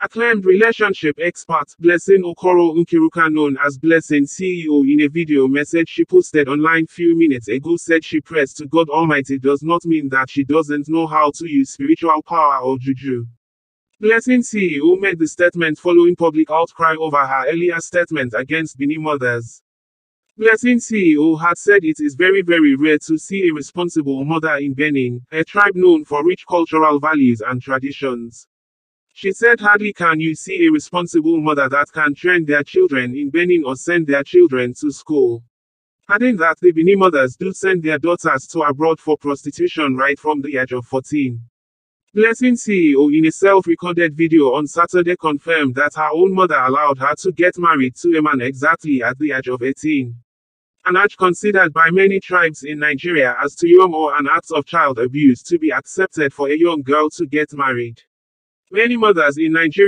Acclaimed relationship expert Blessing Okoro Nkiruka known as Blessing CEO in a video message she posted online few minutes ago said she prays to God Almighty does not mean that she doesn't know how to use spiritual power or juju. Blessing CEO made the statement following public outcry over her earlier statement against Bini mothers. Blessing CEO had said it is very very rare to see a responsible mother in Benin, a tribe known for rich cultural values and traditions. She said hardly can you see a responsible mother that can train their children in Benin or send their children to school. Adding that the Benin mothers do send their daughters to abroad for prostitution right from the age of 14. Blessing CEO in a self-recorded video on Saturday confirmed that her own mother allowed her to get married to a man exactly at the age of 18. An age considered by many tribes in Nigeria as too young or an act of child abuse to be accepted for a young girl to get married. Many mothers in Nigeria